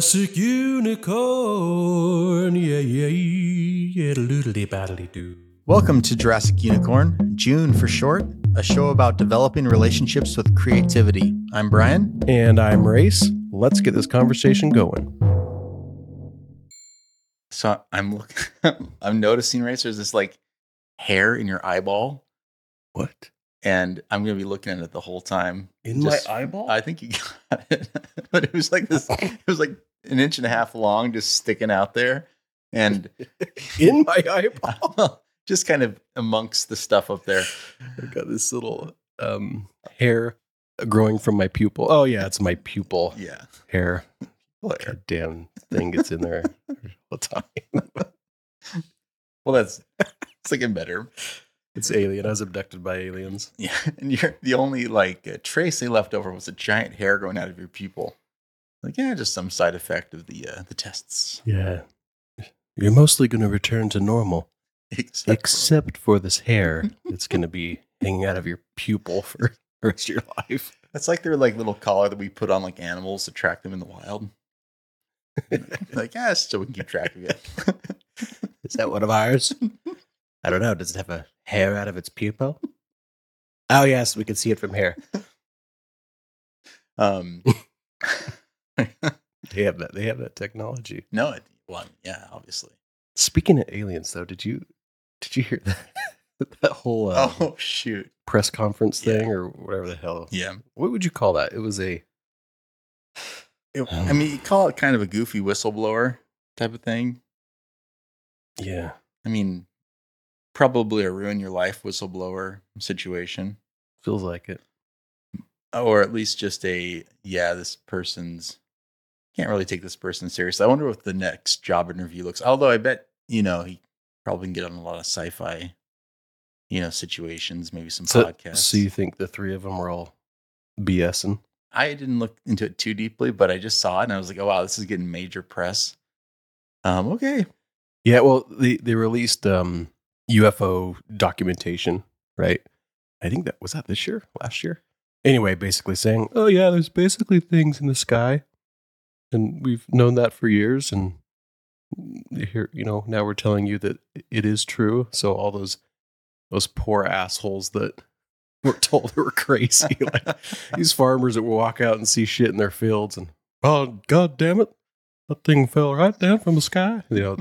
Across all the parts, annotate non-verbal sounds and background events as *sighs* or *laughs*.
Jurassic Unicorn. Yeah, yeah, yeah. Doodly baddly doo. Welcome to Jurassic Unicorn, June for short, a show about developing relationships with creativity. I'm Brian. And I'm Rayce. Let's get this conversation going. So I'm looking, *laughs* I'm noticing, Rayce, there's this like hair in your eyeball, What? And I'm gonna be looking at it the whole time. In Just- my eyeball? I think you got it, *laughs* but it was like this. *laughs* It was like an inch and a half long, just sticking out there, and *laughs* In my eyeball? just kind of amongst the stuff up there. I've got this little um, hair growing from my pupil. Oh, yeah, it's my pupil Yeah, hair. well, God damn thing gets in there all the time. well, that's it's looking better. It's alien. I was abducted by aliens. *laughs* Yeah, and you're the only like uh, trace they left over was a giant hair growing out of your pupil. Like, yeah, just some side effect of the uh, the tests. Yeah. You're mostly going to return to normal, Except for- except for this hair *laughs* that's going to be hanging out of your pupil *laughs* for the rest of your life. That's like their like little collar that we put on like animals to track them in the wild. like, yeah, so we can keep track of it. Is that one of ours? I don't know. Does it have a hair out of its pupil? Oh, yes, we can see it from here. *laughs* um, *laughs* They have that. They have that technology. no, it, well, yeah, obviously. Speaking of aliens, though, did you did you hear that *laughs* that whole uh, oh shoot, press conference Yeah. thing or whatever the hell? yeah. What would you call that? It was a It- *sighs* I mean, you call it kind of a goofy whistleblower type of thing. yeah. I mean, probably a ruin your life whistleblower situation. Feels like it. or at least just a yeah this person's can't really take this person seriously i wonder what the next job interview looks although i bet you know he probably can get on a lot of sci-fi you know situations maybe some So, podcasts so you think the three of them were all BSing? i didn't look into it too deeply but i just saw it and i was like oh wow this is getting major press um okay Yeah, well, they they released um, UFO documentation, right? I think that was that this year, last year. Anyway, basically saying, "Oh yeah, there's basically things in the sky, and we've known that for years, and here, you know, now we're telling you that it is true." So all those those poor assholes that *laughs* were told they were crazy, *laughs* like these farmers that will walk out and see shit in their fields, and oh god damn it, that thing fell right down from the sky, you know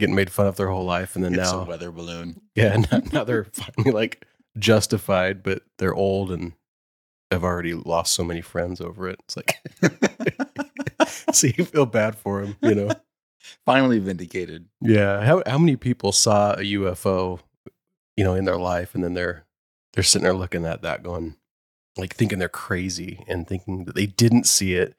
getting made fun of their whole life, and then it's now, a weather balloon *laughs* yeah, now, now they're *laughs* finally like justified, but they're old and have already lost so many friends over it. It's like, *laughs* so you feel bad for them, you know? finally vindicated Yeah. How how many people saw a UFO, you know, in their life, and then they're they're sitting there looking at that, going, like thinking they're crazy and thinking that they didn't see it,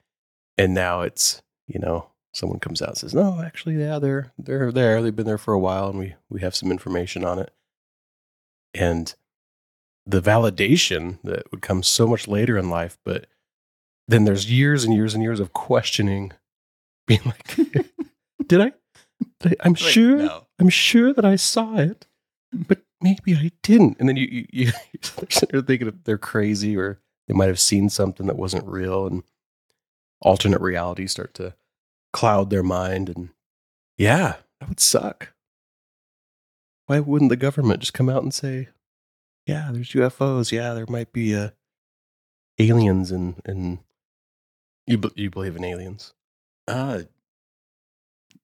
and now it's you know someone comes out and says, no, actually, yeah, they're they're there. They've been there for a while, and we we have some information on it, and the validation that would come so much later in life, but then there's years and years and years of questioning, *laughs* being like, *laughs* did I? Did I I'm Like, sure. no I'm sure that I saw it, but maybe I didn't. And then you, you, you *laughs* you're thinking they're crazy or they might have seen something that wasn't real and alternate realities start to cloud their mind. And yeah, that would suck. Why wouldn't the government just come out and say, yeah, there's UFOs. Yeah, there might be uh, aliens and, and you, you believe in aliens. Uh,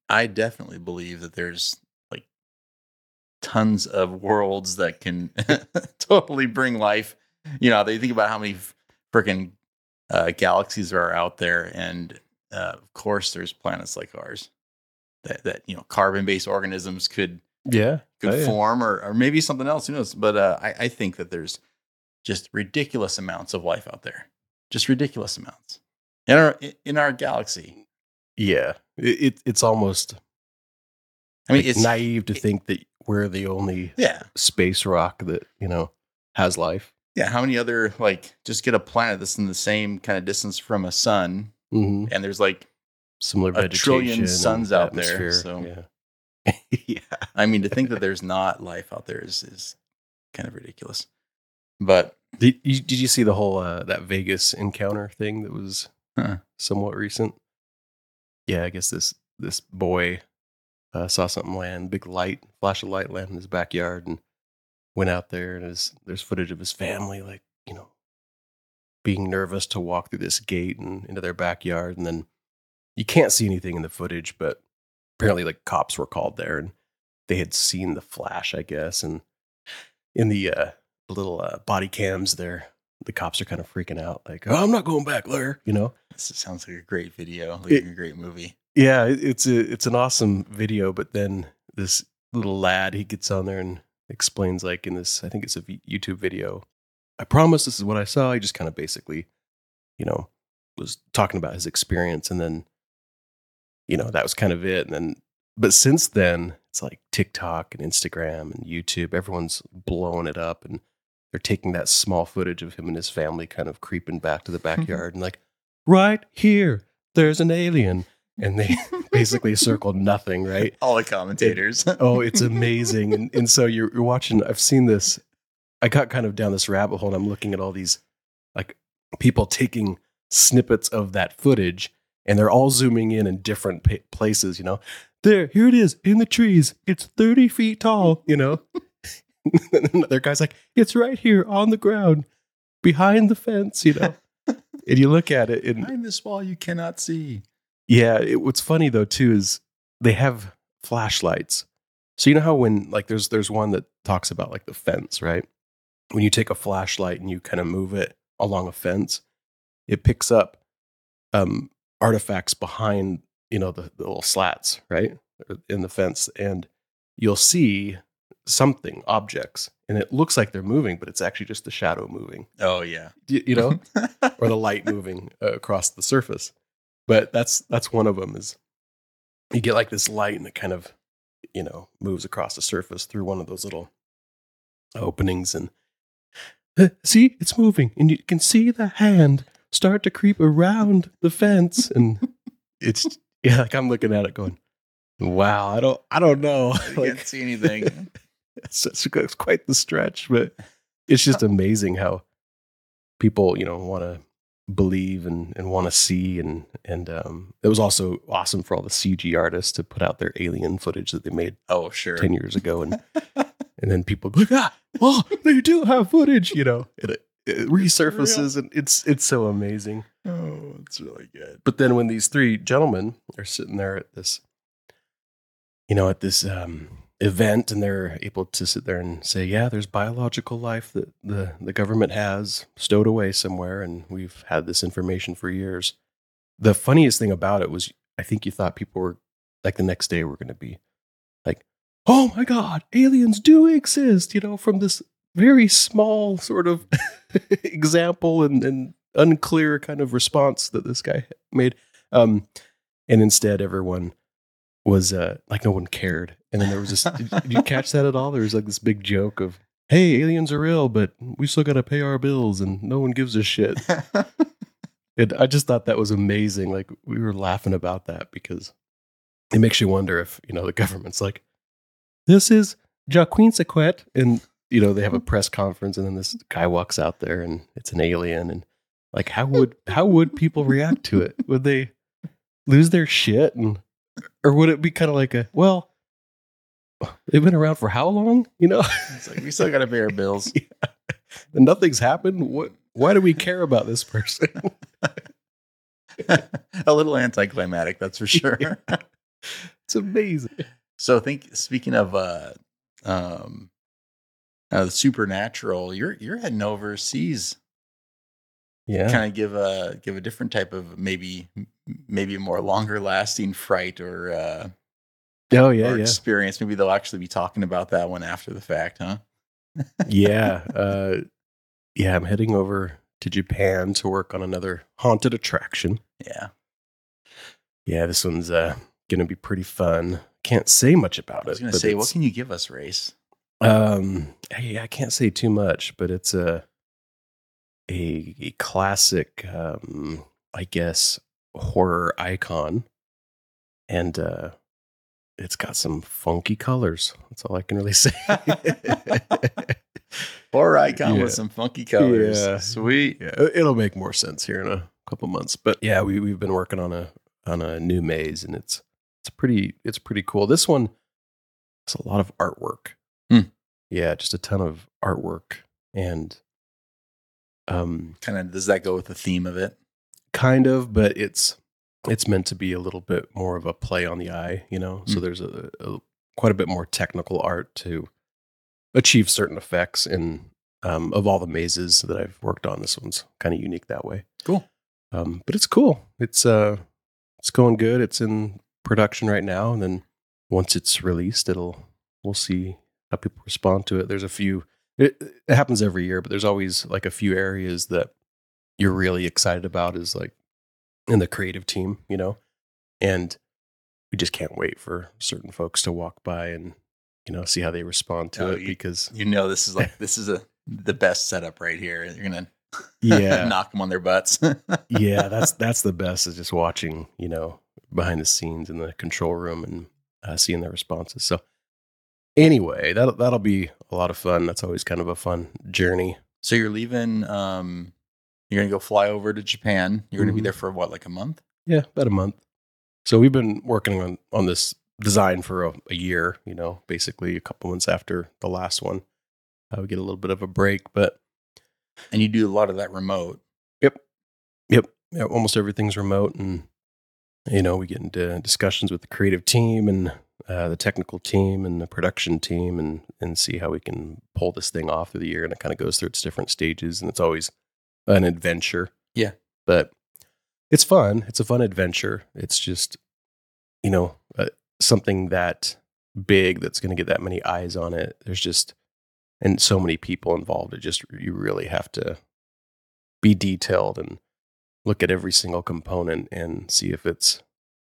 I definitely believe that there's like tons of worlds that can *laughs* totally bring life. You know, they think about how many freaking uh, galaxies are out there, and uh, of course, there's planets like ours that that you know carbon-based organisms could Yeah. could Oh, yeah. form, or or maybe something else. Who knows? But uh, I, I think that there's just ridiculous amounts of life out there, just ridiculous amounts in our in our galaxy. Yeah. It, it, it's almost I mean, like, it's naive to it- think that we're the only Yeah. space rock that you know has life. Yeah. How many other, like, just get a planet that's in the same kind of distance from a sun, hmm and there's like, Similar A trillion suns out there, so- yeah, *laughs* yeah, I mean, to think that there's not life out there is, is kind of ridiculous. But Did you, did you see the whole uh, that Vegas encounter thing that was Huh. somewhat recent? yeah, I guess this this boy uh, saw something land, big light, flash of light land in his backyard, and went out there. And his, there's footage of his family, like being nervous to walk through this gate and into their backyard. And then you can't see anything in the footage, but apparently, like cops were called there, and they had seen the flash, I guess, and in the uh, little uh, body cams there. The cops are kind of freaking out, like, "Oh, I'm not going back there," you know. This sounds like a great video, like It- a great movie. Yeah, it- it's a it's an awesome video, but then this little lad he gets on there and explains like in this I think it's a YouTube video. I promise this is what I saw. He just kind of basically, you know, was talking about his experience and then you know, that was kind of it and then but since then it's like TikTok and Instagram and YouTube, everyone's blowing it up and they're taking that small footage of him and his family kind of creeping back to the mm-hmm. backyard and like right here there's an alien and they *laughs* basically circled nothing, right? All the commentators. Oh, it's amazing. And, and so you're, you're watching, I've seen this. I got kind of down this rabbit hole and I'm looking at all these like people taking snippets of that footage and they're all zooming in in different pa- places, you know. There, here it is in the trees. It's 30 feet tall, you know. *laughs* another guy's like, it's right here on the ground behind the fence, you know. *laughs* and you look at it and Behind this wall, you cannot see. yeah, it, what's funny though too is they have flashlights. So you know how when like there's there's one that talks about like the fence, right? When you take a flashlight and you kind of move it along a fence, it picks up um artifacts behind, you know, the, the little slats, right? In the fence and you'll see something, objects, and it looks like they're moving, but it's actually just the shadow moving. Oh yeah. You, you know? *laughs* or the light moving uh, across the surface. But that's that's one of them is you get like this light and it kind of you know moves across the surface through one of those little openings and "Uh, see it's moving and you can see the hand start to creep around the fence and *laughs* it's yeah like I'm looking at it going wow I don't I don't know you *laughs* like can't see anything. *laughs* it's, it's, it's quite the stretch, but it's just amazing how people, you know, want to believe and, and want to see. And, and um, it was also awesome for all the CG artists to put out their alien footage that they made Oh sure. 10 years ago. And, and then people go, ah, oh, they do have footage, you know, and it, it resurfaces and it's, it's so amazing. Oh, it's really good. But then when these three gentlemen are sitting there at this, you know, at this um, event, and they're able to sit there and say, "Yeah, there's biological life that the the government has stowed away somewhere, and we've had this information for years." The funniest thing about it was, I think you thought people were like the next day were going to be like, "Oh my god, aliens do exist!" You know, from this very small sort of *laughs* example and, and unclear kind of response that this guy made. Um, and instead, everyone was uh, like, no one cared. And then there was this. *laughs* did, did you catch that at all? There was like this big joke of, "Hey, aliens are real, but we still got to pay our bills, and no one gives a shit." *laughs* And I just thought that was amazing. Like we were laughing about that because it makes you wonder if you know the government's like, "This is Jaquinsequet," and you know they have a press conference, and then this guy walks out there, and it's an alien, and like how would how would people react to it? Would they lose their shit, and or would it be kind of like a well? They've been around for how long? You know, *laughs* it's like we still got to pay our bills. *laughs* and nothing's happened. What? Why do we care about this person? *laughs* a little anticlimactic, that's for sure. it's amazing. So think speaking of uh um uh, the supernatural, you're you're heading overseas. Yeah. Kind of give a give a different type of maybe maybe a more longer lasting fright or uh Oh yeah, yeah, experience. Maybe they'll actually be talking about that one after the fact, huh? yeah. *laughs* Uh, yeah, I'm heading over to Japan to work on another haunted attraction. Yeah. Yeah, this one's uh, gonna be pretty fun. Can't say much about it. I was gonna say, what can you give us, Rayce? Um, hey, I can't say too much, but it's a a, a classic, um, I guess, horror icon, and uh, it's got some funky colors. That's all I can really *laughs* say. *laughs* Horror icon Yeah. with some funky colors. Yeah. Sweet. yeah, it- it'll make more sense here in a couple months. But yeah, we we've been working on a on a new maze, and it's it's pretty it's pretty cool. This one, it's a lot of artwork. Hmm. Yeah, just a ton of artwork, and um, Kind of does that go with the theme of it? kind of, but it's it's meant to be a little bit more of a play on the eye, you know. So Mm. there's a, a quite a bit more technical art to achieve certain effects, and um, of all the mazes that I've worked on, this one's kind of unique that way. Cool. Um, but it's cool. It's uh, it's going good. It's in production right now, and then once it's released, it'll we'll see how people respond to it. There's a few. It, it happens every year, but there's always like a few areas that you're really excited about is like in the creative team, you know, and we just can't wait for certain folks to walk by and you know see how they respond to Oh, it you- because You know, this is *laughs* like this is a the best setup right here. You're gonna *laughs* yeah knock them on their butts. *laughs* yeah that's that's the best is just watching you know behind the scenes in the control room and uh, seeing their responses so anyway that'll that'll be a lot of fun that's always kind of a fun journey so you're leaving. Um, you're gonna go fly over to Japan. You're gonna be Mhm. there for what, like a month? yeah about a month so we've been working on on this design for a, a year you know basically a couple months after the last one uh, would get a little bit of a break but And you do a lot of that remote. Yep. Yep. Yeah, almost everything's remote and you know, we get into discussions with the creative team and uh, the technical team and the production team and and see how we can pull this thing off through the year and it kind of goes through its different stages and it's always an adventure. Yeah. But it's fun. It's a fun adventure. It's just you know, uh, something that big that's going to get that many eyes on it. There's just and so many people involved. It just you really have to be detailed and look at every single component and see if it's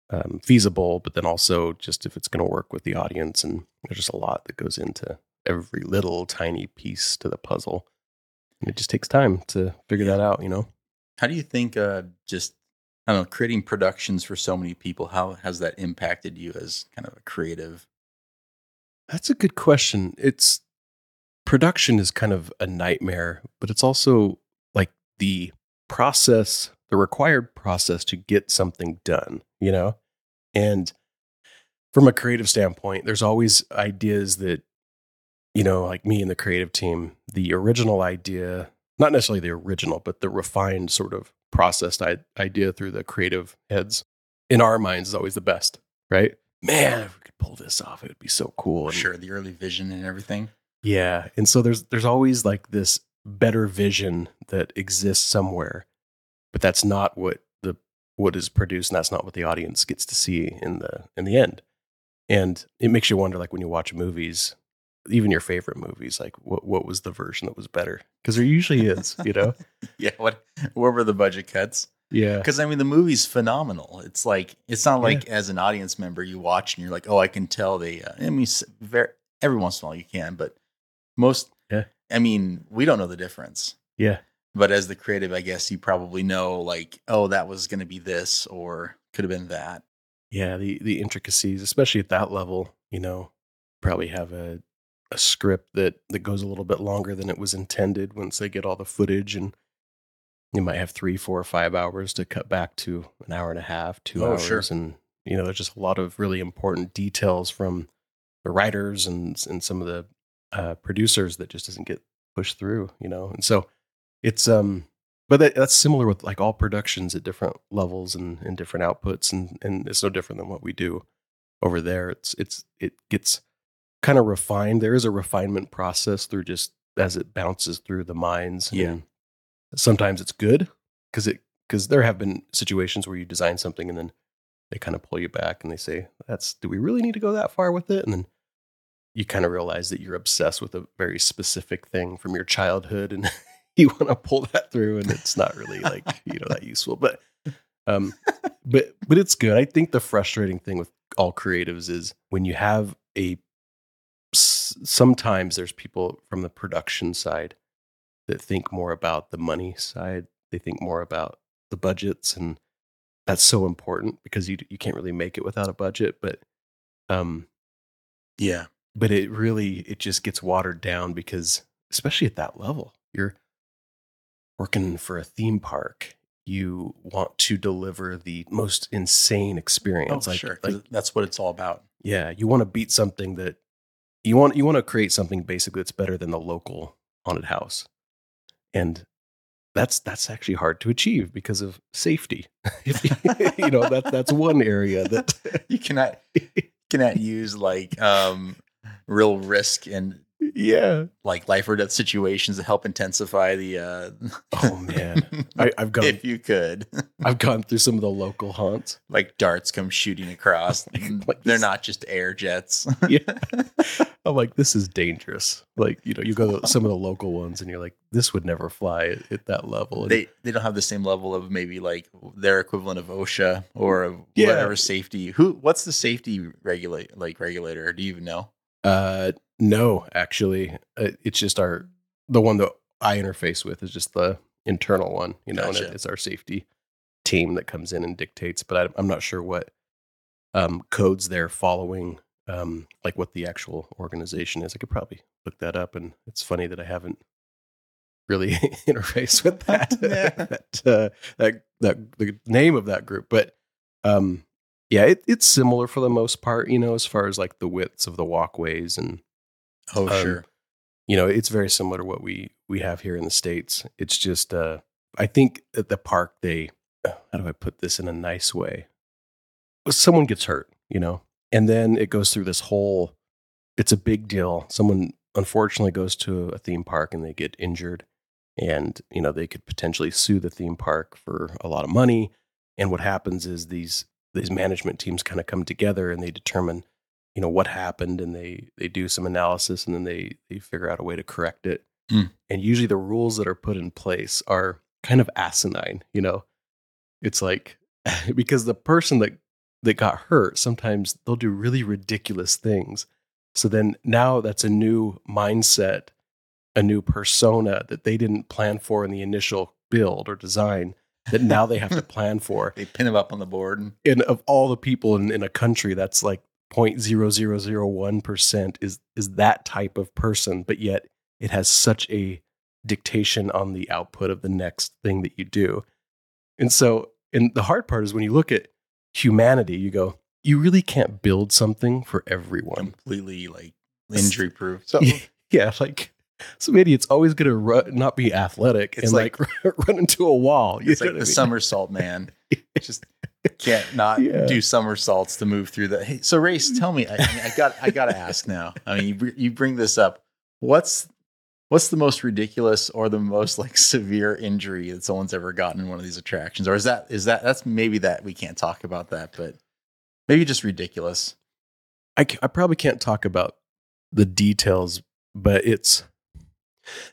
um, feasible, but then also just if it's going to work with the audience. And there's just a lot that goes into every little tiny piece to the puzzle. And it just takes time to figure that out, you know? How do you think uh, just I don't know creating productions for so many people? How has that impacted you as kind of a creative? That's a good question. It's production is kind of a nightmare, but it's also like the process, the required process to get something done, you know? And from a creative standpoint, there's always ideas that, you know, like me and the creative team, the original idea, not necessarily the original, but the refined sort of processed idea through the creative heads in our minds is always the best, right? Man, if we could pull this off, it would be so cool. And- Sure, the early vision and everything. Yeah, and so there's there's always like this better vision that exists somewhere, but that's not what the what is produced, and that's not what the audience gets to see in the in the end. And it makes you wonder, like when you watch movies, even your favorite movies, like what what was the version that was better? Because there usually is, you know. *laughs* Yeah, what? Where were the budget cuts? Yeah, Because I mean, the movie's phenomenal. It's like it's not like as an audience member you watch and you're like, oh, I can tell they. Uh, I mean, very, every once in a while you can, but most. Yeah. I mean, we don't know the difference. yeah, But as the creative, I guess you probably know, like, oh, that was going to be this, or could have been that. yeah. The the intricacies, especially at that level, you know, probably have a a script that that goes a little bit longer than it was intended once they get all the footage and you might have three four or five hours to cut back to an hour and a half two Oh, hours sure. and you know there's just a lot of really important details from the writers and and some of the uh, producers that just doesn't get pushed through you know? And so it's um but that, that's similar with like all productions at different levels and, and different outputs and and it's no different than what we do over there. It's it's it gets kind of refined. There is a refinement process through just as it bounces through the minds Yeah. and sometimes it's good because it because there have been situations where you design something and then they kind of pull you back and they say that's do we really need to go that far with it? And then you kind of realize that you're obsessed with a very specific thing from your childhood and *laughs* you want to pull that through and it's not really like you know that useful but um but but it's good i think the frustrating thing with all creatives is when you have a sometimes there's people from the production side that think more about the money side they think more about the budgets and that's so important because you you can't really make it without a budget but um Yeah. But it really it just gets watered down because especially at that level you're working for a theme park you want to deliver the most insane experience. Oh, like, sure. like that's what it's all about. yeah, you want to beat something that you want you want to create something basically that's better than the local haunted house. And that's that's actually hard to achieve because of safety. *laughs* You, you know, that that's one area that *laughs* You cannot *laughs* cannot use like um real risk and yeah. like life or death situations to help intensify the uh Oh man. *laughs* I, I've gone if you could. *laughs* I've gone through some of the local haunts. like darts come shooting across. *laughs* Like They're not just air jets. Yeah. I'm like, this is dangerous. Like, you know, you go to some of the local ones and you're like, this would never fly at, at that level. And they they don't have the same level of maybe like their equivalent of OSHA or of Yeah. whatever safety. Who what's the safety regulate like regulator? Do you even know? Uh, no, actually, uh, it's just our the one that I interface with is just the internal one, you know, Gotcha. it, it's our safety team that comes in and dictates. But I, I'm not sure what um, codes they're following, um, like what the actual organization is. I could probably look that up, and it's funny that I haven't really *laughs* interfaced with *laughs* that *laughs* that uh, that that the name of that group, but um, yeah, it, it's similar for the most part, you know, as far as like the widths of the walkways and Oh Um, sure. you know, it's very similar to what we we have here in the states. It's just uh I think at the park they how do I put this in a nice way? Someone gets hurt, you know, and then it goes through this whole it's a big deal. Someone unfortunately goes to a theme park and they get injured and you know they could potentially sue the theme park for a lot of money and what happens is these these management teams kind of come together and they determine you know what happened and they they do some analysis and then they they figure out a way to correct it. Hmm. and usually the rules that are put in place are kind of asinine you know? It's like *laughs* because the person that that got hurt sometimes they'll do really ridiculous things. So then now that's a new mindset a new persona that they didn't plan for in the initial build or design that now they have to plan for *laughs* They pin them up on the board. And, and of all the people in, in a country that's like 0.0001% is is that type of person but yet it has such a dictation on the output of the next thing that you do and so and the hard part is when you look at humanity you go you really can't build something for everyone completely like injury proof. So *laughs* yeah like some idiot's always going to run, not be athletic It's and like, *laughs* run into a wall You it's like the I mean? somersault man. *laughs* Just can't not Yeah. do somersaults to move through the. Hey, so Rayce, tell me. I, I got I got to ask now. I mean, you you bring this up. What's what's the most ridiculous or the most like severe injury that someone's ever gotten in one of these attractions? Or is that is that that's maybe that we can't talk about that, but maybe just ridiculous. I, I probably can't talk about the details, but it's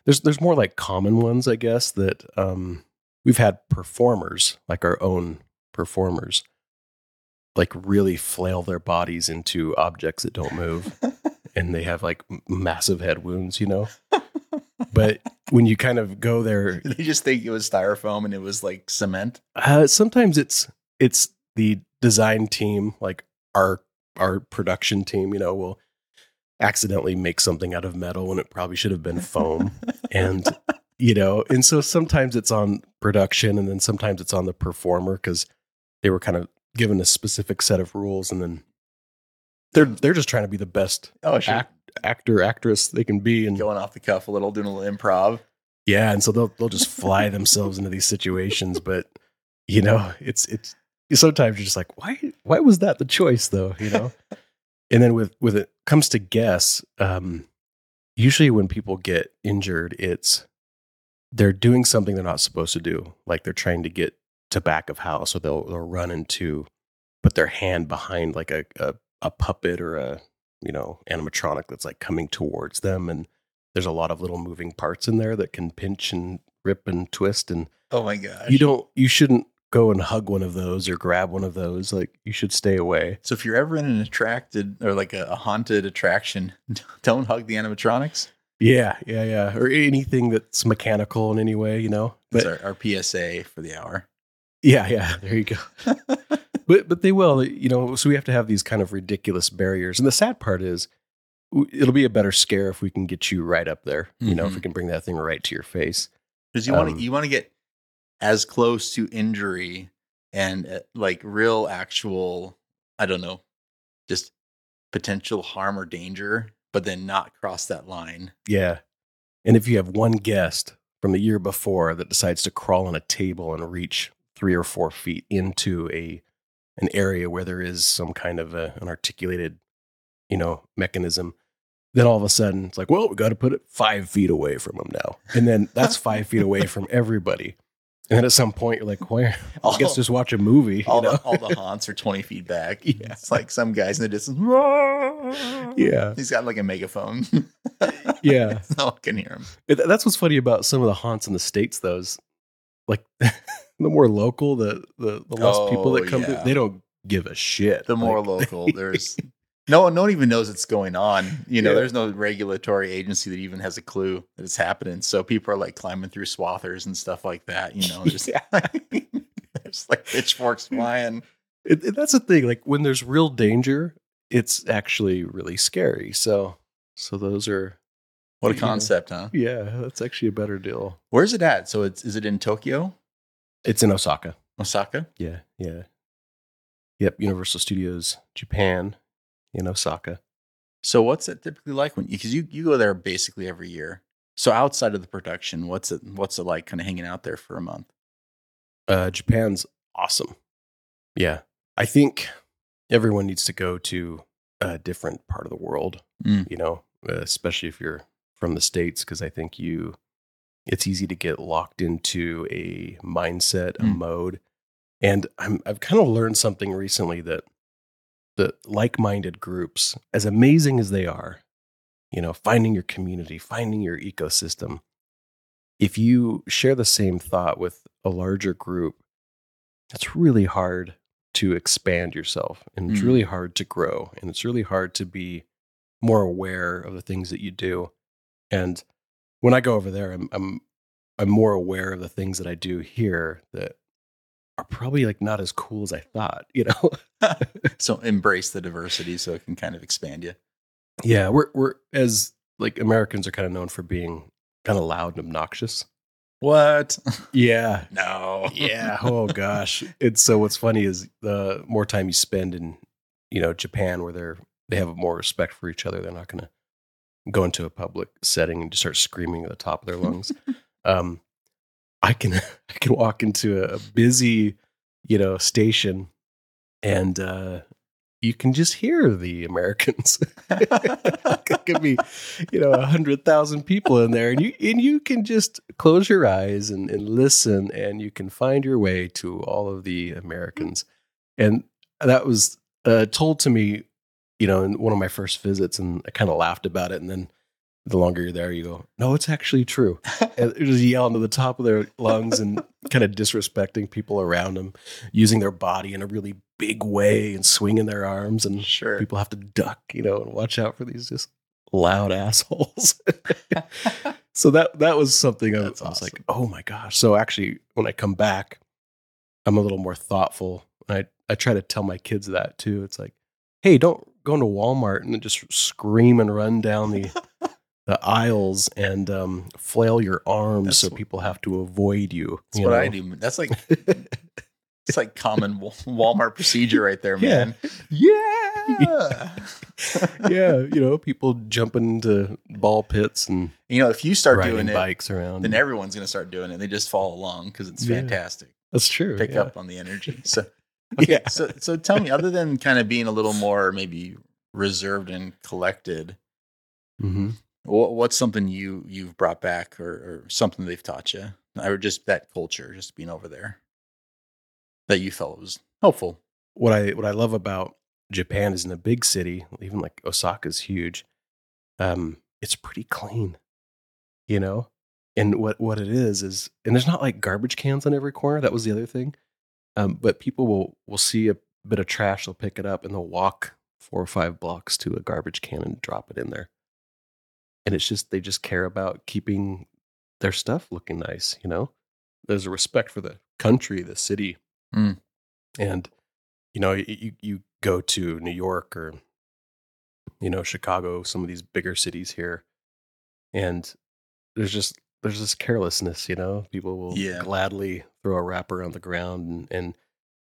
there's there's more like common ones, I guess, that um, we've had performers, like our own performers, like really flail their bodies into objects that don't move, *laughs* and they have like massive head wounds, you know. But when you kind of go there, *laughs* they just think it was styrofoam and it was like cement. uh, sometimes it's it's the design team, like our our production team, you know, will accidentally make something out of metal when it probably should have been *laughs* foam. and you know, and so sometimes it's on production and then sometimes it's on the performer because they were kind of given a specific set of rules and then they're they're just trying to be the best Oh, sure. act, actor actress they can be and Going off the cuff a little, doing a little improv. yeah, and so they'll they'll just fly themselves into these situations, but you know, it's it's sometimes you're just like, why why was that the choice though? You know? *laughs* and then with with it comes to guess, um, usually when people get injured, it's they're doing something they're not supposed to do. Like they're trying to get to back of house, or they'll they'll run into put their hand behind like a, a a puppet or a you know animatronic that's like coming towards them and there's a lot of little moving parts in there that can pinch and rip and twist and Oh my gosh. you don't you shouldn't go and hug one of those or grab one of those like you should stay away. So if you're ever in an attracted or like a, haunted attraction, *laughs* don't hug the animatronics. yeah yeah yeah. Or anything that's mechanical in any way you know? That's but our, our PSA for the hour. yeah yeah *laughs* there you go. *laughs* But but they will you know so we have to have these kind of ridiculous barriers. And the sad part is it'll be a better scare if we can get you right up there you know if we can bring that thing right to your face. Because you want Um, to you want to get as close to injury and uh, like real actual I don't know, just potential harm or danger, but then not cross that line. Yeah. And if you have one guest from the year before that decides to crawl on a table and reach three or four feet into a an area where there is some kind of a, an articulated, you know, mechanism, then all of a sudden it's like, well, we got to put it five feet away from them now, and then that's five feet away from *laughs* everybody. And then at some point you're like, where? I guess just watch a movie. All you know? the all the haunts are twenty feet back. *laughs* Yeah. It's like some guys in the distance. *laughs* Yeah. He's got like a megaphone. *laughs* yeah. no one can hear him. It- That's what's funny about some of the haunts in the states. Those like the more local, the the, the less people that Oh, come yeah. to, they don't give a shit. The more Like, local, there's no one. No one even knows it's going on. You know, Yeah. there's no regulatory agency that even has a clue that it's happening. So people are like climbing through swathers and stuff like that. You know, just *laughs* Yeah. *laughs* there's like pitchforks flying. it, it- that's the thing. Like when there's real danger, it's actually really scary. So so those are What a concept, huh? yeah, that's actually a better deal. Where's it at? So it's is it in Tokyo, It's in Osaka. Osaka? Yeah, yeah. Yep, Universal Studios Japan in Osaka. So what's it typically like when because you you go there basically every year. So outside of the production, what's it what's it like kind of hanging out there for a month? Uh, Japan's awesome. Yeah, I think everyone needs to go to a different part of the world. Mm. You know, especially if you're from the states, because I think you, it's easy to get locked into a mindset, a Mm. mode, and I'm I've kind of learned something recently that the like-minded groups, as amazing as they are, you know, finding your community, finding your ecosystem. If you share the same thought with a larger group, it's really hard to expand yourself and it's Mm. really hard to grow and it's really hard to be more aware of the things that you do. And when I go over there, I'm I'm I'm more aware of the things that I do here that are probably like not as cool as I thought, you know? *laughs* *laughs* so embrace the diversity so it can kind of expand you. Yeah, we're we're as like Americans are kind of known for being kind of loud and obnoxious. What? Yeah. *laughs* no. Yeah. Oh gosh. It's so what's funny is the more time you spend in, you know, Japan where they're they have more respect for each other, they're not gonna go into a public setting and just start screaming at the top of their lungs. um I can *laughs* I can walk into a busy, you know, station and uh you can just hear the Americans. *laughs* it could be, you know, a hundred thousand people in there, and you and you can just close your eyes and, and listen, and you can find your way to all of the Americans. And that was uh, told to me, you know, in one of my first visits, and I kind of laughed about it. And then the longer you're there, you go, no, it's actually true. And they're just yelling to the top of their lungs and kind of disrespecting people around them, using their body in a really big way and swinging their arms and Sure. people have to duck, you know, and watch out for these just loud *laughs* assholes. *laughs* so that that was something I, That's I was like, oh my gosh. So actually, when I come back, I'm a little more thoughtful. And I I try to tell my kids that too. It's like, hey, don't go into Walmart and then just scream and run down the the aisles and um, flail your arms That's so people have to avoid you. That's you what I do. That's like *laughs* it's like common Walmart procedure right there, man. Yeah. *laughs* yeah, you know, people jumping into ball pits and You know, if you start doing it, bikes around. then everyone's going to start doing it. They just follow along because it's Yeah. fantastic. That's true. Pick yeah. up on the energy. So, *laughs* okay, Yeah. so so tell me, other than kind of being a little more maybe reserved and collected, hmm what, what's something you you've brought back or, or something they've taught you, or just that culture, just being over there, that you felt was helpful? What I what I love about Japan is in a big city, even like Osaka's huge. Um, it's pretty clean, you know. And what what it is is, and there's not like garbage cans on every corner. That was the other thing. Um, but people will will see a bit of trash, they'll pick it up, and they'll walk four or five blocks to a garbage can and drop it in there. And it's just they just care about keeping their stuff looking nice, you know. There's a respect for the country, the city, Mm. and you know, you- you go to New York or you know Chicago, some of these bigger cities here, and there's just there's this carelessness. You know, people will Yeah. gladly throw a wrapper on the ground and, and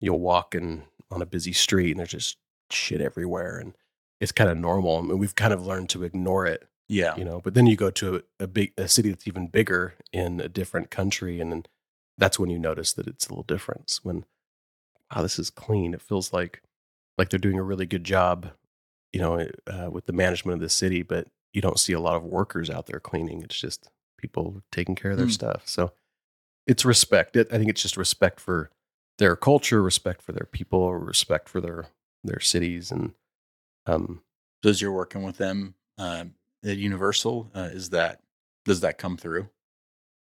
you'll walk in on a busy street and there's just shit everywhere and it's kind of normal. I mean, we've kind of learned to ignore it, Yeah. you know. But then you go to a, a big a city that's even bigger in a different country, and then that's when you notice that it's a little different. When wow, this is clean. It feels like like they're doing a really good job, you know, uh, with the management of the city. But you don't see a lot of workers out there cleaning. It's just people taking care of their Hmm. stuff. So it's respect. It, I think it's just respect for their culture, respect for their people, respect for their their cities, and um, So as you're working with them um, at Universal, uh, is that does that come through?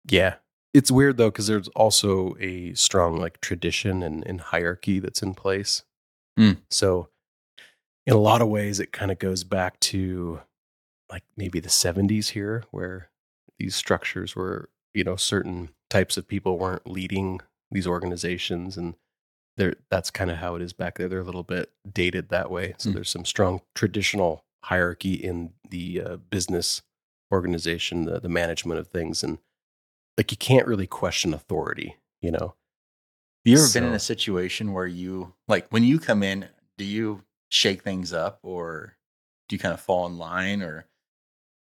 Yeah. It's weird though, because there's also a strong like tradition and, and hierarchy that's in place. Hmm. So, in a lot of ways, it kind of goes back to like maybe the 70s here, where these structures were, you know, certain types of people weren't leading these organizations. And they're, that's kind of how it is back there. They're a little bit dated that way. So, Hmm. there's some strong traditional hierarchy in the uh, business organization, the, the management of things. And like you can't really question authority, you know. Have you ever been in a situation where you like when you come in, do you shake things up or do you kind of fall in line or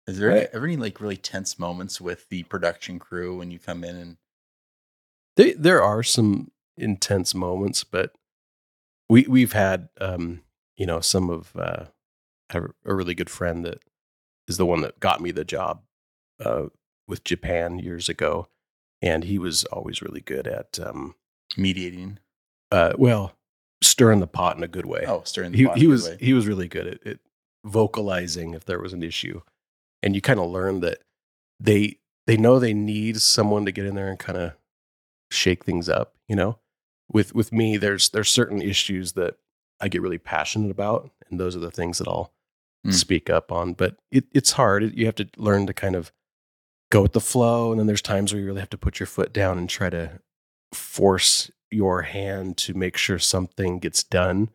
is there any, ever any like really tense moments with the production crew when you come in and They, there are some intense moments, but we we've had um, you know some of uh, I have a really good friend that is the one that got me the job uh, with Japan years ago, and he was always really good at um, mediating? uh, well stirring the pot in a good way. Oh, stirring the he pot he was way. he was really good at, at vocalizing if there was an issue, and you kind of learn that they they know they need someone to get in there and kind of shake things up. You know, with with me, there's there's certain issues that I get really passionate about, and those are the things that I'll Mm. speak up on. But it, it's hard. It- You have to learn to kind of go with the flow, and then there's times where you really have to put your foot down and try to force your hand to make sure something gets done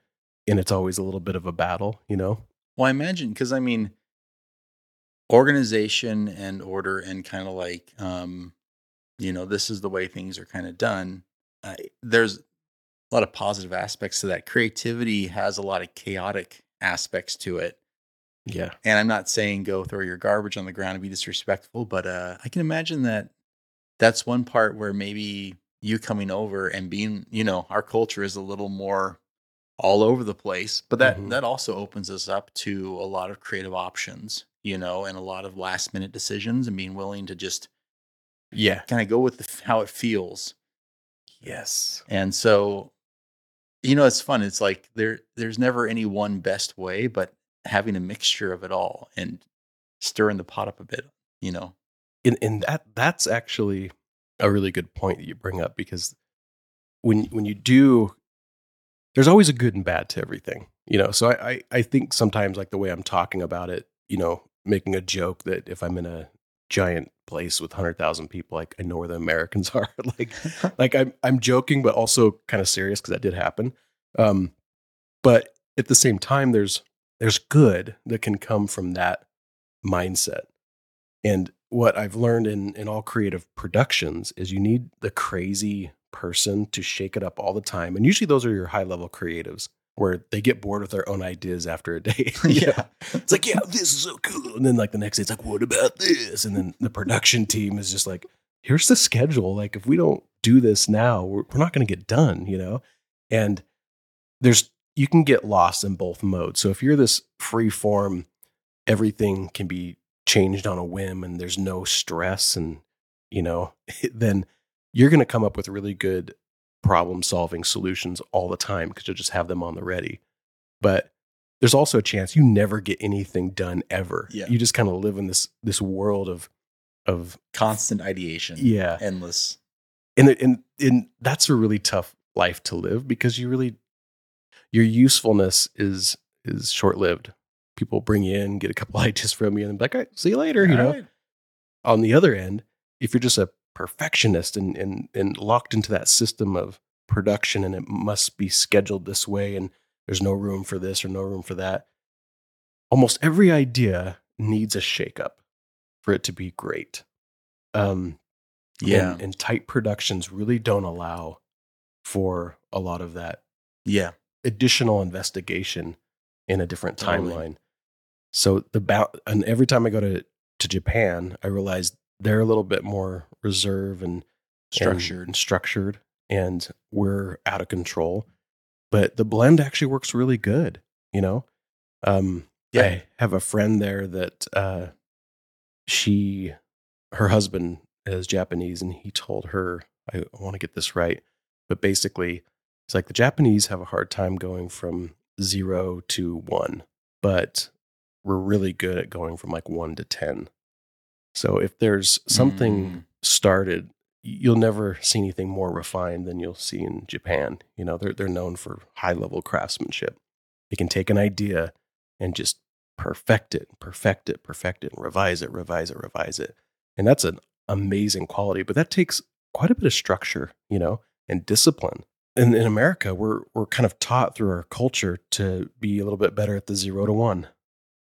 and it's always a little bit of a battle, you know? Well, I imagine because I mean, organization and order and kind of like, um, you know, this is the way things are kind of done. Uh, there's a lot of positive aspects to that. Creativity has a lot of chaotic aspects to it. Yeah. And I'm not saying go throw your garbage on the ground and be disrespectful, but uh, I can imagine that that's one part where maybe you coming over and being, you know, our culture is a little more all over the place, but that Mhm. that also opens us up to a lot of creative options, you know, and a lot of last minute decisions and being willing to just Yeah. kind of go with the, how it feels. Yes. And so, you know, it's fun. It's like there there's never any one best way, but having a mixture of it all and stirring the pot up a bit, you know. And, and that that's actually a really good point that you bring up because when when you do there's always a good and bad to everything you know so I, I i think sometimes like the way i'm talking about it you know making a joke that if i'm in a giant place with 100000 people like i know where the americans *laughs* are like *laughs* like i'm i'm joking but also kind of serious because that did happen um but at the same time there's there's good that can come from that mindset. And what i've learned in in all creative productions is you need the crazy person to shake it up all the time and usually those are your high level creatives where they get bored with their own ideas after a *laughs* day. *laughs* Know? it's like yeah this is so cool. And then like the next day it's like what about this? And then the production team is just like here's the schedule. Like if we don't do this now we're, we're not going to get done you know? And there's you can get lost in both modes so if you're this free form everything can be changed on a whim and there's no stress and you know *laughs* then you're going to come up with really good problem solving solutions all the time because you'll just have them on the ready but there's also a chance you never get anything done ever Yeah. you just kind of live in this this world of of Constant ideation. yeah Endless. and and and that's a really tough life to live because you really your usefulness is is short lived. People bring you in, get a couple *laughs* ideas from you, and be like, "All right, see you later." You know. Alright. On the other end, if you're just a perfectionist and and and locked into that system of production, and it must be scheduled this way, and there's no room for this or no room for that. Almost every idea needs a shakeup for it to be great. Um, Yeah. and, and tight productions really don't allow for a lot of that yeah. Additional investigation in a different timeline. So the ba- and every time I go to to Japan, I realize they're a little bit more reserve and and- Structured. and structured, and we're out of control. But the blend actually works really good. You know, um, Yeah. I have a friend there that uh, she, her husband is Japanese, and he told her, I want to get this right, but basically, it's like the Japanese have a hard time going from zero to one, but we're really good at going from like one to 10. So if there's something Mm. started, you'll never see anything more refined than you'll see in Japan. You know, they're, they're known for high level craftsmanship. They can take an idea and just perfect it, perfect it, perfect it, and revise it, revise it, revise it. And that's an amazing quality, but that takes quite a bit of structure, you know, and discipline. And in America, we're we're kind of taught through our culture to be a little bit better at the zero to one.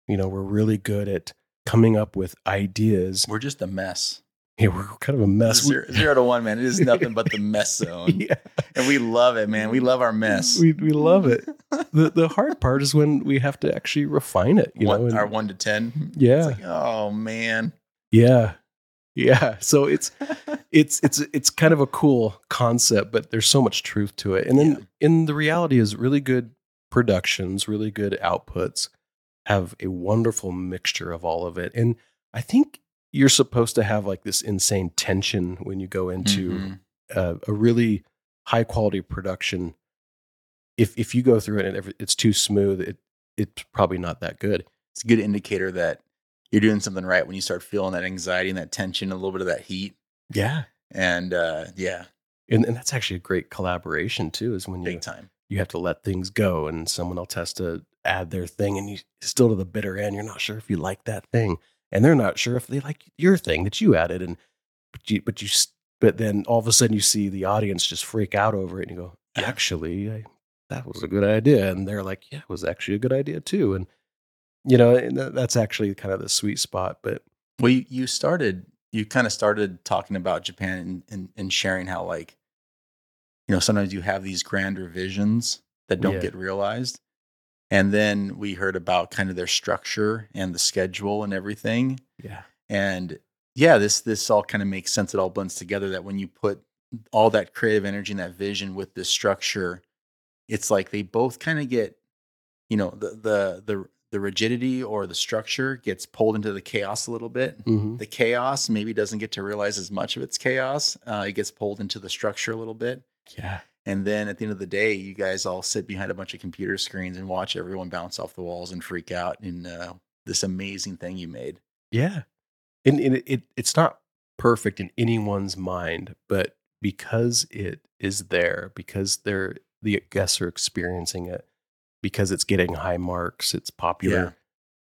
You know, we're really good at coming up with ideas. We're just a mess. Yeah, we're kind of a mess. Zero, zero to one, man. It is nothing but the mess *laughs* zone. yeah, And we love it, man. We love our mess. we we love it. *laughs* The the hard part is when we have to actually refine it. You one, know, and- our one to ten. yeah, It's like, oh man. yeah, yeah. So it's it's it's it's kind of a cool concept, but there's so much truth to it. And then Yeah. in the reality is really good productions, really good outputs have a wonderful mixture of all of it. And I think you're supposed to have like this insane tension when you go into Mhm. uh, a really high quality production. If if you go through it and it's too smooth, it it's probably not that good. It's a good indicator that you're doing something right when you start feeling that anxiety and that tension, a little bit of that heat. Yeah. And uh, yeah, And, and that's actually a great collaboration too, is when you big time. you have to let things go and someone else has to add their thing and you still to the bitter end you're not sure if you like that thing and they're not sure if they like your thing that you added and but you but you but then all of a sudden you see the audience just freak out over it and you go actually I, that was a good idea and they're like yeah it was actually a good idea too and you know that's actually kind of the sweet spot but Well, you, you started, you kind of started talking about Japan and, and, and sharing how, like, you know, sometimes you have these grander visions that don't Yeah. get realized. And then we heard about kind of their structure and the schedule and everything. yeah And yeah, this this all kind of makes sense. It all blends together that when you put all that creative energy and that vision with this structure, it's like they both kind of get, you know, the the the the rigidity or the structure gets pulled into the chaos a little bit. hmm The chaos maybe doesn't get to realize as much of its chaos. Uh, it gets pulled into the structure a little bit. yeah And then at the end of the day, you guys all sit behind a bunch of computer screens and watch everyone bounce off the walls and freak out in uh, this amazing thing you made. Yeah. And, and it, it it's not perfect in anyone's mind, but because it is there, because they're the guests are experiencing it, because it's getting high marks, it's popular.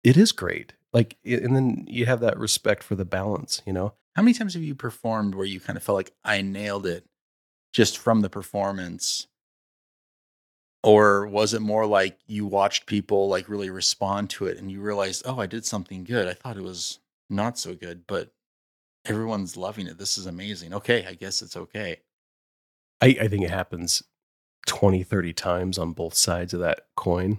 It is great. Like and then you have that respect for the balance, you know? How many times have you performed where you kind of felt like I nailed it just from the performance? Or was it more like you watched people like really respond to it and you realized, oh, I did something good. I thought it was not so good, but everyone's loving it. This is amazing. Okay, I guess it's okay. I, I think it happens 20, 30 times on both sides of that coin.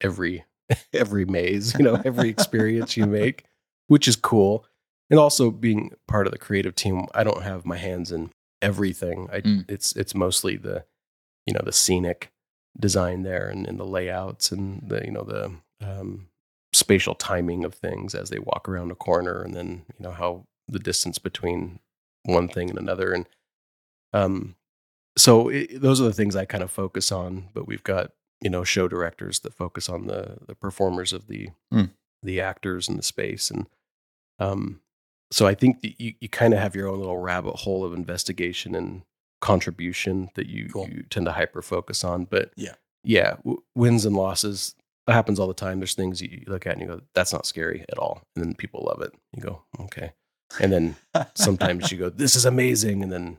Every *laughs* every maze, you know, every experience you make, which is cool. And also being part of the creative team, I don't have my hands in everything. I Mm. it's it's mostly the you know, the scenic design there and, and the layouts and the you know the um spatial timing of things as they walk around a corner and then you know how the distance between one thing and another and um so it, those are the things I kind of focus on. But we've got you know show directors that focus on the the performers of the Hmm. the actors in the space, and um, so I think that you you kind of have your own little rabbit hole of investigation and contribution that you Cool. you tend to hyper focus on. But Yeah. yeah, w- wins and losses. That happens all the time. There's things you look at and you go, "That's not scary at all," and then people love it. You go, "Okay," and then *laughs* sometimes you go, "This is amazing," and then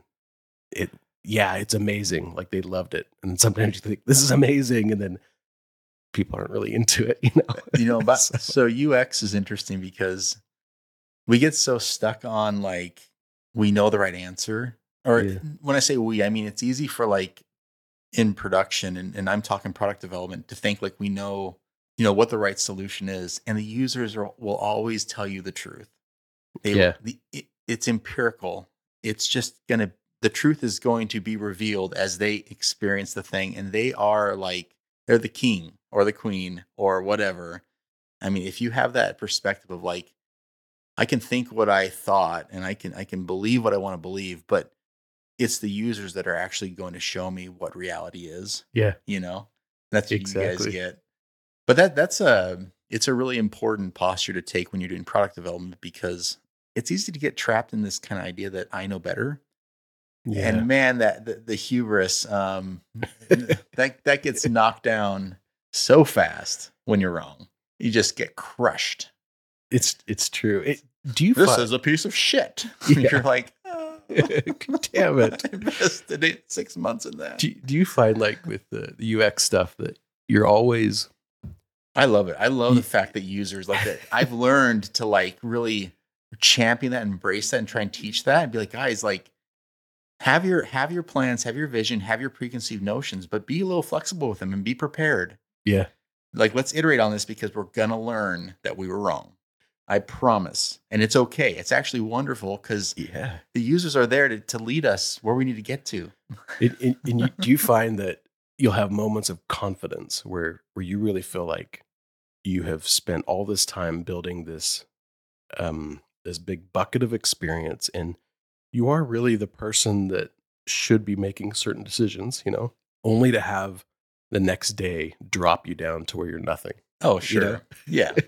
it, yeah, it's amazing. Like they loved it, and sometimes you think, "This is amazing," and then people aren't really into it. *laughs* You know, uh, you know, *laughs* but So- so UX is interesting because we get so stuck on like we know the right answer. Or Yeah. when I say we, I mean it's easy for like in production and, and I'm talking product development to think like we know, you know, what the right solution is. And the users are, will always tell you the truth. They, Yeah. The, it, it's empirical. It's just gonna the truth is going to be revealed as they experience the thing and they are like they're the king or the queen or whatever i mean if you have that perspective of like i can think what i thought and i can i can believe what i want to believe but it's the users that are actually going to show me what reality is Yeah. you know that's what you Exactly. guys get but that that's a it's a really important posture to take when you're doing product development because it's easy to get trapped in this kind of idea that i know better Yeah. and man, that the, the hubris um, *laughs* that that gets knocked down so fast when you're wrong. You just get crushed. it's it's true. It, do you This find, is a piece of shit. *laughs* Yeah. You're like, "Oh, *laughs* Damn it. I invested eight- six months in that. do, you- do you find like with the, the UX stuff that you're always I love it. I love the fact that users like that. I've learned to like really champion that, embrace that, and try and teach that, and be like, guys, like have your have your plans, have your vision, have your preconceived notions, but be a little flexible with them and be prepared. yeah. Like let's iterate on this because we're gonna learn that we were wrong. I promise. And it's okay. It's actually wonderful because yeah. the users are there to, to lead us where we need to get to. It, and and you, do you *laughs* find that you'll have moments of confidence where where you really feel like you have spent all this time building this um this big bucket of experience and you are really the person that should be making certain decisions you know only to have the next day drop you down to where you're nothing oh You sure. Know? yeah. *laughs*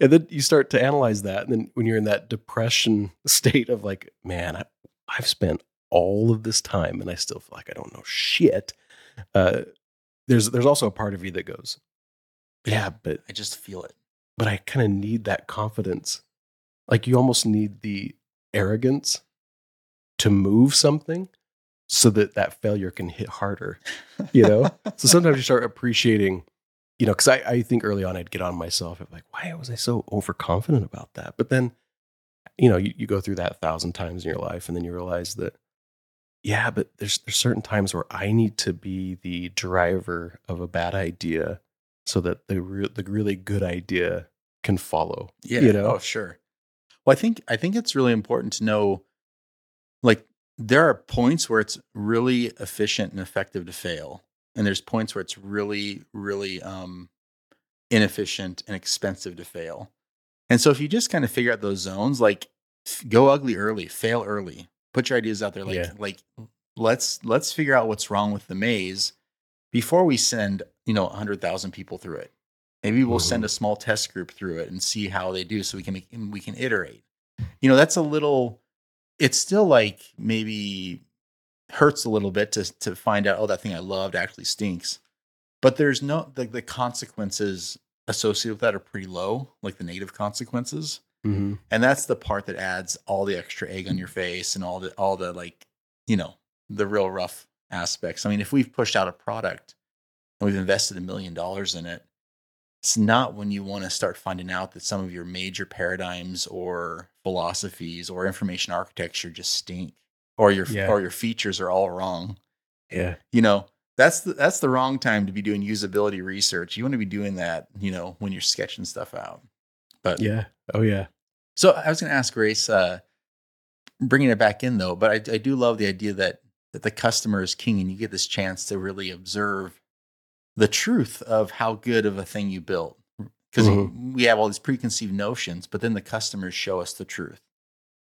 And then you start to analyze that and then when you're in that depression *laughs* state of like man I, i've spent all of this time and i still feel like i don't know shit uh, there's there's also a part of you that goes yeah but i just feel it. but i kind of need that confidence. Like you almost need the arrogance to move something so that that failure can hit harder you know? *laughs* So sometimes you start appreciating you know because I, I think early on i'd get on myself of like why was i so overconfident about that? But then you know you, you go through that a thousand times in your life and then you realize that yeah but there's there's certain times where i need to be the driver of a bad idea so that the re- the really good idea can follow yeah. you know? Oh sure. Well i think i think it's really important to know like there are points where it's really efficient and effective to fail and there's points where it's really really um inefficient and expensive to fail and so if you just kind of figure out those zones like go ugly early fail early put your ideas out there like Yeah. like let's let's figure out what's wrong with the maze before we send you know 100000 people through it maybe we'll send Mhm. a small test group through it and see how they do so we can make we can iterate you know that's a little it's still like maybe hurts a little bit to to find out oh that thing i loved actually stinks. But there's no the, the consequences associated with that are pretty low like the negative consequences. Mm-hmm. and that's the part that adds all the extra egg on your face and all the all the like you know the real rough aspects. I mean if we've pushed out a product and we've invested a million dollars in it it's not when you want to start finding out that some of your major paradigms or philosophies or information architecture just stink or your Yeah. or your features are all wrong. Yeah. You know that's the, that's the wrong time to be doing usability research. You want to be doing that you know when you're sketching stuff out. But yeah. Oh yeah. So I was going to ask Grace, uh, bringing it back in though, but I, I do love the idea that that the customer is king, and you get this chance to really observe the truth of how good of a thing you built. Because we have all these preconceived notions, but then the customers show us the truth.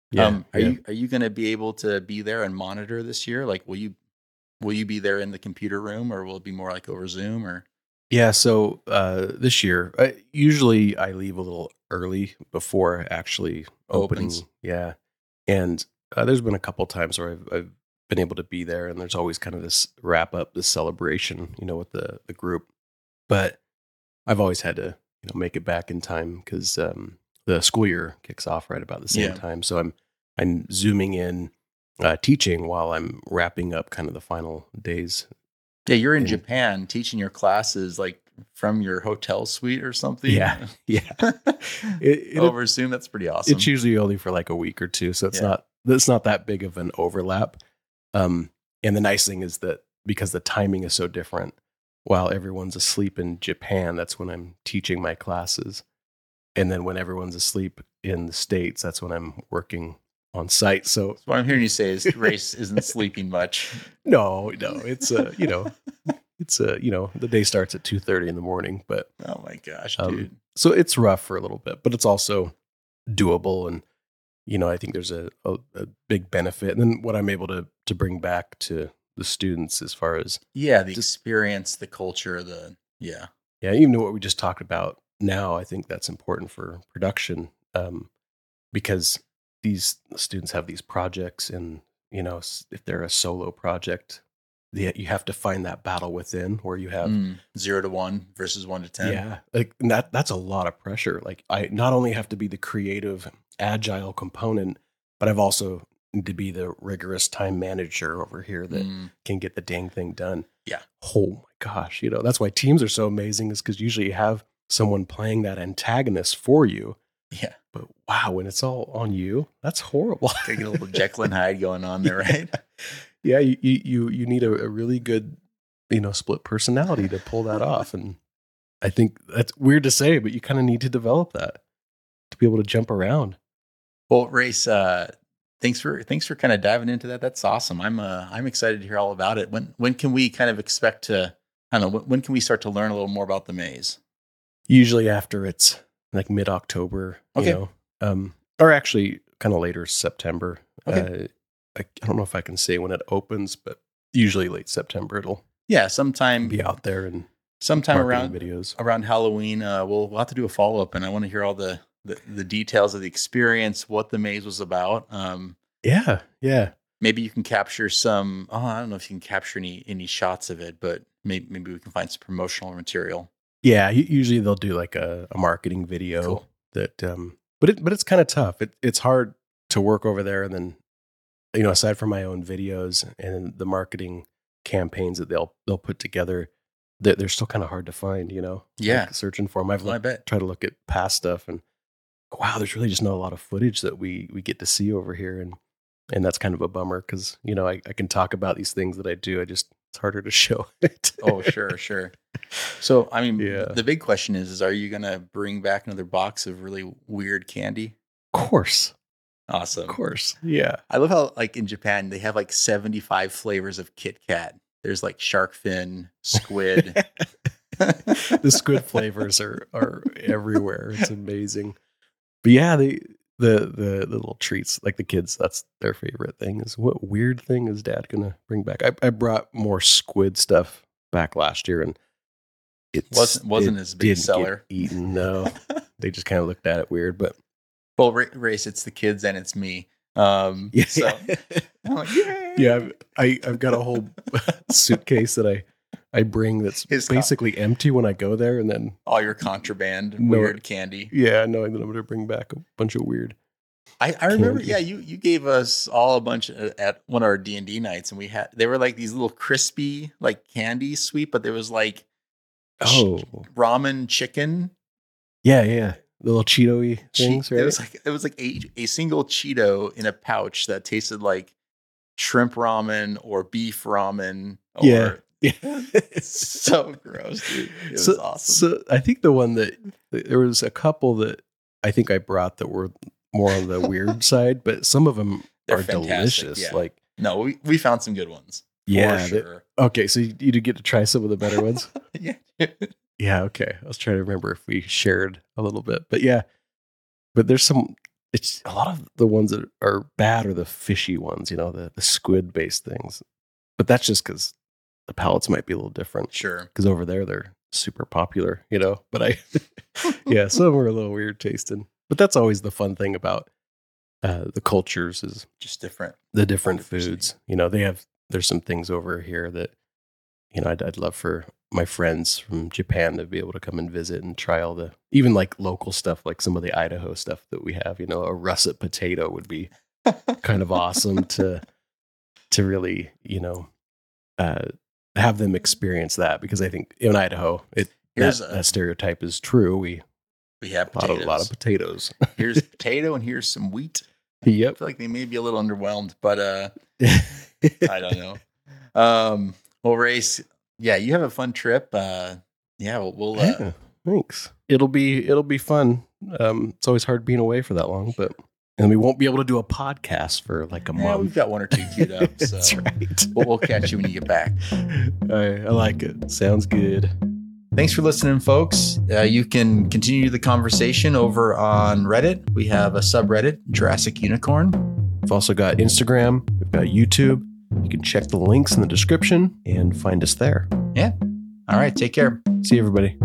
yeah, um, are yeah. you are you going to be able to be there and monitor this year? Like, will you will you be there in the computer room, or will it be more like over Zoom? Or Yeah, so uh, this year, I, usually I leave a little early before actually opening. Opens. Yeah, and uh, there's been a couple times where I've, I've been able to be there, and there's always kind of this wrap up, this celebration, you know, with the the group. But I've always had to, you know, make it back in time because um, the school year kicks off right about the same Yeah. time. So I'm I'm zooming in, uh, teaching while I'm wrapping up kind of the final days yeah, you're in And- Japan teaching your classes like from your hotel suite or something. Yeah, *laughs* yeah. It- over Zoom. That's pretty awesome. It's usually only for like a week or two, so it's Yeah. not it's not that big of an overlap. Um, and the nice thing is that because the timing is so different, while everyone's asleep in Japan, that's when I'm teaching my classes. And then when everyone's asleep in the States, that's when I'm working on site. So So what I'm hearing you say is *laughs* Rayce isn't sleeping much. no, no, it's a, you know, it's a, you know, the day starts at two thirty in the morning, but Oh my gosh, Um, dude. so it's rough for a little bit, but it's also doable. And you know, I think there's a, a, a big benefit. And then what I'm able to to bring back to the students as far as Yeah, the just- experience, the culture, the yeah. yeah, even what we just talked about now, I think that's important for production um, because these students have these projects, and you know, if they're a solo project, the, you have to find that battle within where you have Mm, zero to one versus one to ten. Yeah, like that that's a lot of pressure. Like I not only have to be the creative, agile component, but I've also need to be the rigorous time manager over here that Mm, can get the dang thing done. Yeah. Oh my gosh, you know that's why teams are so amazing is because usually you have someone playing that antagonist for you. yeah. But wow, when it's all on you, that's horrible. Gotta a little Jekyll and Hyde going on there, *laughs* right? Yeah, you you you, need a, a really good, you know, split personality to pull that *laughs* off. And I think that's weird to say, but you kind of need to develop that to be able to jump around. Well, Rayce. Uh, thanks for thanks for kind of diving into that. That's awesome. I'm uh, I'm excited to hear all about it. When when can we kind of expect to? I don't know. When, when can we start to learn a little more about the maze? Usually after it's like mid October, Okay. you know, um, or actually kind of later September. Okay. Uh, I, I don't know if I can say when it opens, but usually late September it'll Yeah, sometime be out there and sometime around videos. around Halloween. Uh, we'll we'll have to do a follow up, and I want to hear all the, the the details of the experience, what the maze was about. Um, Yeah, yeah. maybe you can capture some. Oh, I don't know if you can capture any any shots of it, but maybe maybe we can find some promotional material. Yeah, usually they'll do like a, a marketing video Cool. that um but it but it's kind of tough. It it's hard to work over there and then you know, aside from my own videos and the marketing campaigns that they'll they'll put together, they're, they're still kind of hard to find, you know. Yeah. Like searching for them. I've Well, I looked, bet. tried to look at past stuff and wow, there's really just not a lot of footage that we we get to see over here and and that's kind of a bummer because you know I, I can talk about these things that I do. I just it's harder to *laughs* show it. Oh, sure, sure. So, I mean, Yeah. the big question is: is Are you gonna bring back another box of really weird candy? of course, Awesome. of course, yeah. I love how, like in Japan, they have like seventy-five flavors of Kit Kat. There's like shark fin, squid. *laughs* the squid flavors *laughs* are are everywhere. It's amazing. But yeah, the the the, the little treats, like the kids, that's their favorite thing. Is what weird thing is Dad gonna bring back? I, I brought more squid stuff back last year, and it Wasn't- wasn't it his big seller. Eaten? No, *laughs* they just kind of looked at it weird. But well, Ra- Rayce, it's the kids and it's me. Um, yeah, so *laughs* like, yeah. I've, I I've got a whole *laughs* suitcase that I I bring that's His basically empty when I go there, and then all your contraband, No. weird candy. yeah, knowing that I'm going to bring back a bunch of weird. I, I remember, Candy. yeah, you you gave us all a bunch at, at one of our D and D nights, and we had they were like these little crispy like candy sweet, but there was like Oh, ramen chicken. yeah, yeah, little Cheeto-y Che- things, It was like it was like a, a single Cheeto in a pouch that tasted like shrimp ramen or beef ramen. Or, Yeah. yeah. it's *laughs* so gross, dude. It was so, awesome. so I think the one that there was a couple that I think I brought that were more on the weird *laughs* side, but some of them They're are delicious. yeah. Like, no, we, we found some good ones. yeah, for they- okay, so you, you did get to try some of the better ones. *laughs* yeah. Yeah, okay. I was trying to remember if we shared a little bit, but yeah, but there's some. It's a lot of the ones that are bad are the fishy ones, you know, the the squid based things. But that's just because the palates might be a little different. Sure. Because over there they're super popular, you know. But I, *laughs* *laughs* yeah, some are a little weird tasting. But that's always the fun thing about uh, the cultures is Just different. the different 100%. foods. You know, they have there's some things over here that you know I'd, I'd love for my friends from Japan to be able to come and visit and try all the even like local stuff, like some of the Idaho stuff that we have. You know, a russet potato would be *laughs* kind of awesome to to really you know uh, have them experience that because I think in Idaho it Here's that, a- that stereotype is true. We We have a lot of, a lot of potatoes. here's *laughs* potato and here's some wheat. Yep. feel like they may be a little underwhelmed, but uh, *laughs* I don't know. Um, well, Rayce, yeah, you have a fun trip. Uh, yeah, we'll, we'll uh, yeah, thanks. It'll be it'll be fun. Um, it's always hard being away for that long, but and we won't be able to do a podcast for like a yeah, month. we've got one or two queued up. *laughs* So That's right. we'll, we'll catch you when you get back. I, I like it. Sounds good. Thanks for listening, folks. Uh, you can continue the conversation over on Reddit. We have a subreddit, Jurassic Unicorn. We've also got Instagram. We've got YouTube. You can check the links in the description and find us there. Yeah. All right, take care. See everybody.